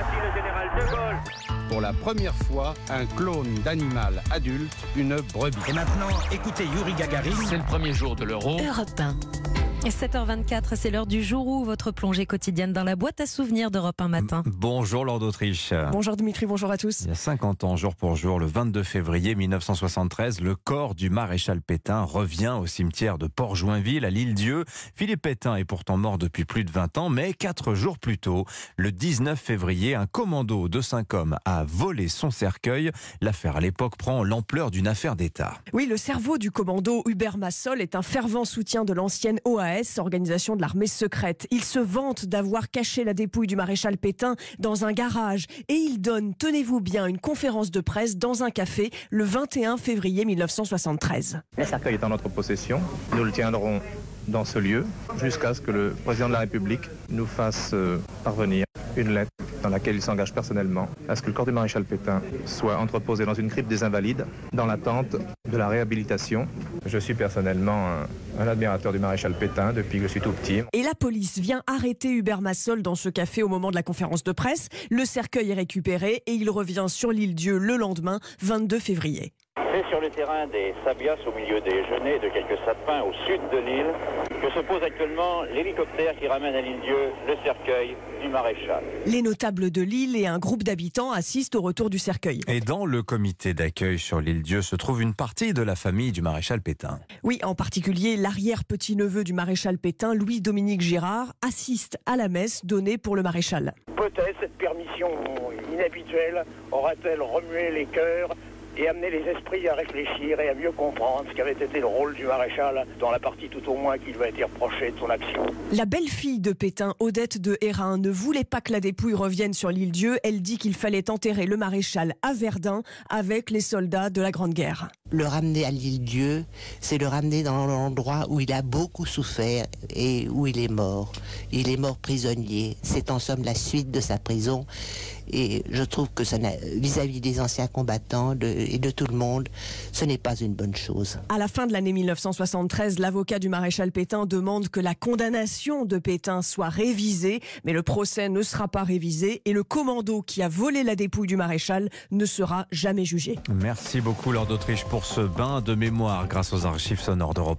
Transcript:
Voici le général de Gaulle. Pour la première fois, un clone d'animal adulte, une brebis. Et maintenant, écoutez Yuri Gagarin. C'est le premier jour de l'euro. Europe 1. 7h24, c'est l'heure du jour où votre plongée quotidienne dans la boîte à souvenirs d'Europe 1 matin. Bonjour Lord d'Autriche. Bonjour Dimitri, bonjour à tous. Il y a 50 ans, jour pour jour, le 22 février 1973, le corps du maréchal Pétain revient au cimetière de Port-Joinville à l'île-Dieu. Philippe Pétain est pourtant mort depuis plus de 20 ans, mais quatre jours plus tôt, le 19 février, un commando de cinq hommes a volé son cercueil. L'affaire à l'époque prend l'ampleur d'une affaire d'État. Oui, le cerveau du commando Hubert Massol est un fervent soutien de l'ancienne OAS, organisation de l'armée secrète. Il se vante d'avoir caché la dépouille du maréchal Pétain dans un garage et il donne, tenez-vous bien, une conférence de presse dans un café le 21 février 1973. Le cercueil est en notre possession. Nous le tiendrons dans ce lieu jusqu'à ce que le président de la République nous fasse euh, parvenir une lettre dans laquelle il s'engage personnellement à ce que le corps du maréchal Pétain soit entreposé dans une crypte des Invalides dans l'attente de la réhabilitation. Je suis personnellement un, admirateur du maréchal Pétain depuis que je suis tout petit. Et la police vient arrêter Hubert Massol dans ce café au moment de la conférence de presse. Le cercueil est récupéré et il revient sur l'île Dieu le lendemain, 22 février. C'est sur le terrain des Sabias, au milieu des genêts et de quelques sapins au sud de l'île, que se pose actuellement l'hélicoptère qui ramène à l'île Dieu le cercueil du maréchal. Les notables de l'île et un groupe d'habitants assistent au retour du cercueil. Et dans le comité d'accueil sur l'île Dieu se trouve une partie de la famille du maréchal Pétain. Oui, en particulier l'arrière-petit-neveu du maréchal Pétain, Louis-Dominique Girard, assiste à la messe donnée pour le maréchal. Peut-être cette permission inhabituelle aura-t-elle remué les cœurs et amené les esprits à réfléchir et à mieux comprendre ce qu'avait été le rôle du maréchal dans la partie tout au moins qui lui a été reprochée de son action. La belle-fille de Pétain, Odette de Hérin, ne voulait pas que la dépouille revienne sur l'île Dieu. Elle dit qu'il fallait enterrer le maréchal à Verdun avec les soldats de la Grande Guerre. Le ramener à l'île Dieu, c'est le ramener dans l'endroit où il a beaucoup souffert et où il est mort. Il est mort prisonnier. C'est en somme la suite de sa prison. Et je trouve que vis-à-vis des anciens combattants de- et de tout le monde, ce n'est pas une bonne chose. À la fin de l'année 1973, l'avocat du maréchal Pétain demande que la condamnation de Pétain soit révisée, mais le procès ne sera pas révisé et le commando qui a volé la dépouille du maréchal ne sera jamais jugé. Merci beaucoup Lord d'Autriche pour ce bain de mémoire grâce aux archives sonores d'Europe 1.